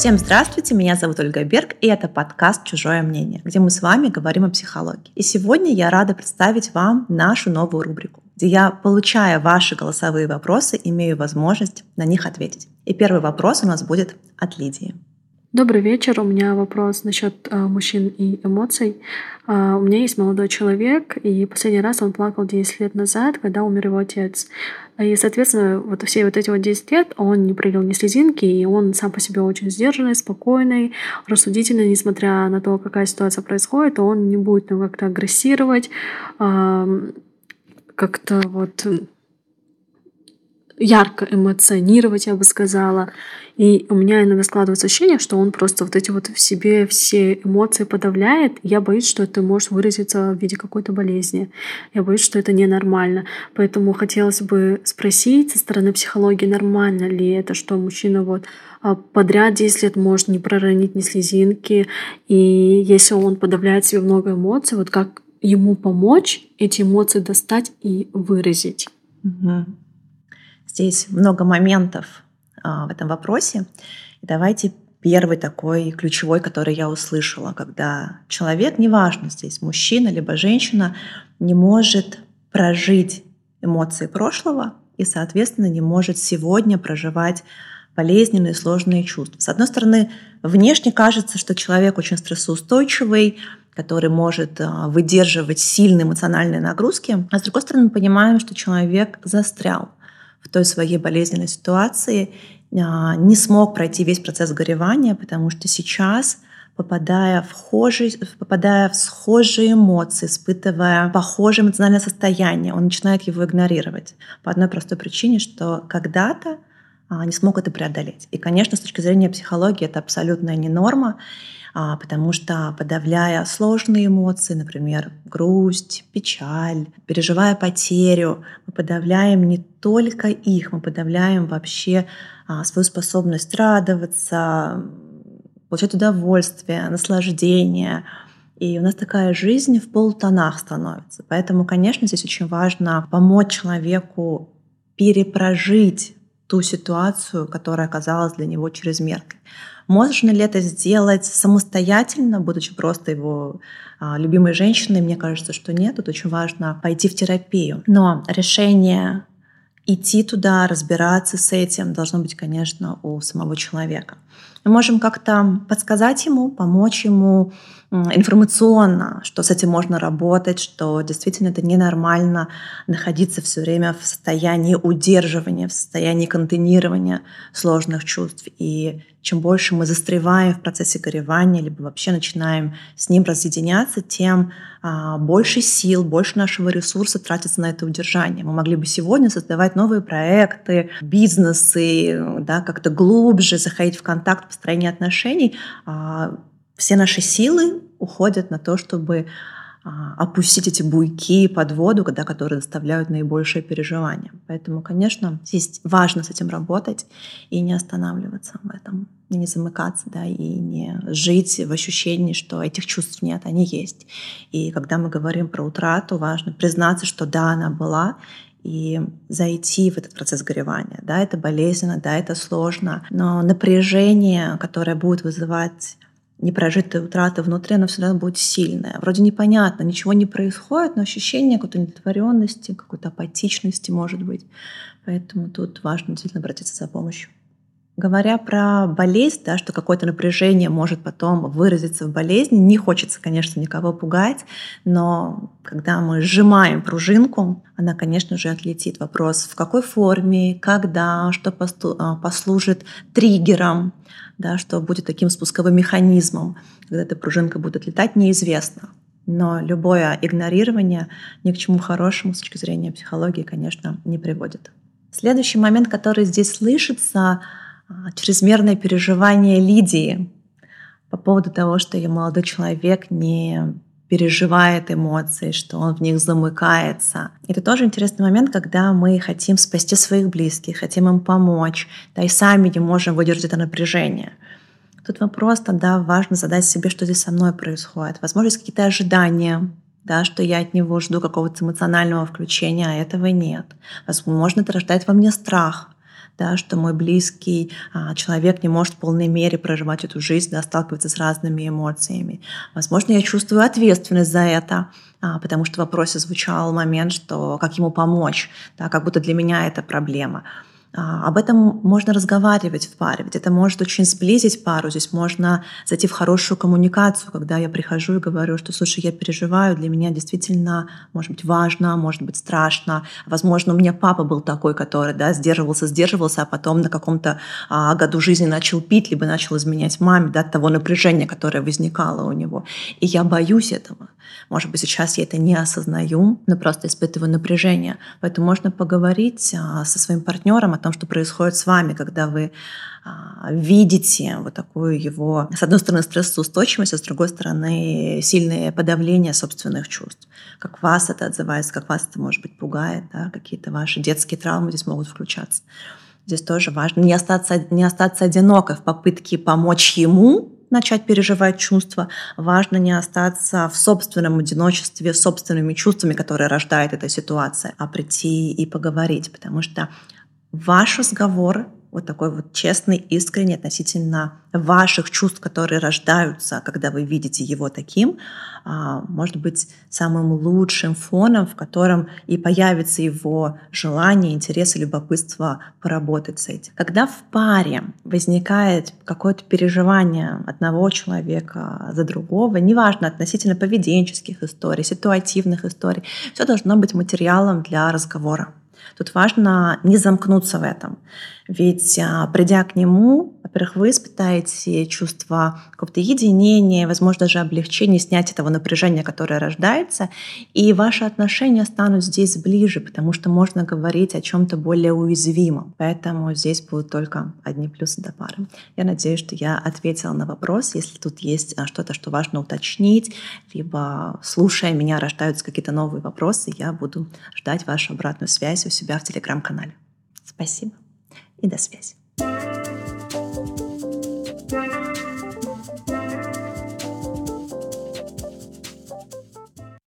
Всем здравствуйте, меня зовут Ольга Берг, и это подкаст «Чужое мнение», где мы с вами говорим о психологии. И сегодня я рада представить вам нашу новую рубрику, где я, получая ваши голосовые вопросы, имею возможность на них ответить. И первый вопрос у нас будет от Лидии. Добрый вечер. У меня вопрос насчет э, мужчин и эмоций. Э, у меня есть молодой человек, и последний раз он плакал 10 лет назад, когда умер его отец. И, соответственно, вот все вот эти вот 10 лет он не пролил ни слезинки, и он сам по себе очень сдержанный, спокойный, рассудительный, несмотря на то, какая ситуация происходит, он не будет ну, как-то агрессировать, э, как-то вот ярко эмоционировать, я бы сказала. И у меня иногда складывается ощущение, что он просто вот эти вот в себе все эмоции подавляет. Я боюсь, что это может выразиться в виде какой-то болезни. Я боюсь, что это ненормально. Поэтому хотелось бы спросить со стороны психологии, нормально ли это, что мужчина вот а, подряд 10 лет может не проронить ни слезинки. И если он подавляет себе много эмоций, вот как ему помочь эти эмоции достать и выразить. Угу. Здесь много моментов а, в этом вопросе. И давайте первый такой ключевой, который я услышала, когда человек, неважно здесь мужчина либо женщина, не может прожить эмоции прошлого и, соответственно, не может сегодня проживать болезненные, сложные чувства. С одной стороны, внешне кажется, что человек очень стрессоустойчивый, который может а, выдерживать сильные эмоциональные нагрузки, а с другой стороны, мы понимаем, что человек застрял той своей болезненной ситуации, а, не смог пройти весь процесс горевания, потому что сейчас попадая в, хожий, попадая в схожие эмоции, испытывая похожее эмоциональное состояние, он начинает его игнорировать по одной простой причине, что когда-то а, не смог это преодолеть. И, конечно, с точки зрения психологии это абсолютная не норма. А, потому что подавляя сложные эмоции, например, грусть, печаль, переживая потерю, мы подавляем не только их, мы подавляем вообще а, свою способность радоваться, получать удовольствие, наслаждение. И у нас такая жизнь в полутонах становится. Поэтому, конечно, здесь очень важно помочь человеку перепрожить ту ситуацию, которая оказалась для него чрезмерной. Можно ли это сделать самостоятельно, будучи просто его а, любимой женщиной? Мне кажется, что нет. Тут очень важно пойти в терапию. Но решение идти туда, разбираться с этим должно быть, конечно, у самого человека. Мы можем как-то подсказать ему, помочь ему информационно, что с этим можно работать, что действительно это ненормально находиться все время в состоянии удерживания, в состоянии контейнирования сложных чувств. И чем больше мы застреваем в процессе горевания, либо вообще начинаем с ним разъединяться, тем а, больше сил, больше нашего ресурса тратится на это удержание. Мы могли бы сегодня создавать новые проекты, бизнесы, да, как-то глубже заходить в контакт, построение отношений, а, все наши силы уходят на то, чтобы а, опустить эти буйки под воду, да, которые доставляют наибольшее переживание. Поэтому, конечно, здесь важно с этим работать и не останавливаться в этом, и не замыкаться, да, и не жить в ощущении, что этих чувств нет, они есть. И когда мы говорим про утрату, важно признаться, что да, она была, и зайти в этот процесс горевания. Да, это болезненно, да, это сложно, но напряжение, которое будет вызывать непрожитая утрата внутри, она всегда будет сильная. Вроде непонятно, ничего не происходит, но ощущение какой-то недотворенности, какой-то апатичности может быть. Поэтому тут важно действительно обратиться за помощью. Говоря про болезнь, да, что какое-то напряжение может потом выразиться в болезни, не хочется, конечно, никого пугать, но когда мы сжимаем пружинку, она, конечно же, отлетит. Вопрос, в какой форме, когда, что а, послужит триггером, да, что будет таким спусковым механизмом, когда эта пружинка будет отлетать, неизвестно. Но любое игнорирование ни к чему хорошему с точки зрения психологии, конечно, не приводит. Следующий момент, который здесь слышится, чрезмерное переживание Лидии по поводу того, что ее молодой человек не переживает эмоции, что он в них замыкается. Это тоже интересный момент, когда мы хотим спасти своих близких, хотим им помочь, да и сами не можем выдержать это напряжение. Тут вопрос тогда важно задать себе, что здесь со мной происходит. Возможно, есть какие-то ожидания, да, что я от него жду какого-то эмоционального включения, а этого нет. Возможно, это рождает во мне страх, да, что мой близкий а, человек не может в полной мере проживать эту жизнь, да, сталкиваться с разными эмоциями. Возможно, я чувствую ответственность за это, а, потому что в вопросе звучал момент, что как ему помочь, да, как будто для меня это проблема. А, об этом можно разговаривать в паре, ведь это может очень сблизить пару. Здесь можно зайти в хорошую коммуникацию, когда я прихожу и говорю, что, слушай, я переживаю, для меня действительно, может быть, важно, может быть, страшно. Возможно, у меня папа был такой, который да, сдерживался, сдерживался, а потом на каком-то а, году жизни начал пить, либо начал изменять маме да, того напряжения, которое возникало у него. И я боюсь этого. Может быть, сейчас я это не осознаю, но просто испытываю напряжение. Поэтому можно поговорить а, со своим партнером том, что происходит с вами, когда вы а, видите вот такую его, с одной стороны, стрессоустойчивость, а с другой стороны, сильное подавление собственных чувств. Как вас это отзывается, как вас это, может быть, пугает, да, какие-то ваши детские травмы здесь могут включаться. Здесь тоже важно не остаться, не остаться одинокой в попытке помочь ему начать переживать чувства. Важно не остаться в собственном одиночестве, собственными чувствами, которые рождает эта ситуация, а прийти и поговорить, потому что ваш разговор, вот такой вот честный, искренний относительно ваших чувств, которые рождаются, когда вы видите его таким, а, может быть самым лучшим фоном, в котором и появится его желание, интерес и любопытство поработать с этим. Когда в паре возникает какое-то переживание одного человека за другого, неважно относительно поведенческих историй, ситуативных историй, все должно быть материалом для разговора. Тут важно не замкнуться в этом. Ведь а, придя к нему, во-первых, вы испытаете чувство какого-то единения, возможно, даже облегчения, снять этого напряжения, которое рождается, и ваши отношения станут здесь ближе, потому что можно говорить о чем-то более уязвимом. Поэтому здесь будут только одни плюсы до пары. Я надеюсь, что я ответила на вопрос. Если тут есть а, что-то, что важно уточнить, либо слушая меня рождаются какие-то новые вопросы, я буду ждать вашу обратную связь у себя в телеграм-канале. Спасибо и до связи.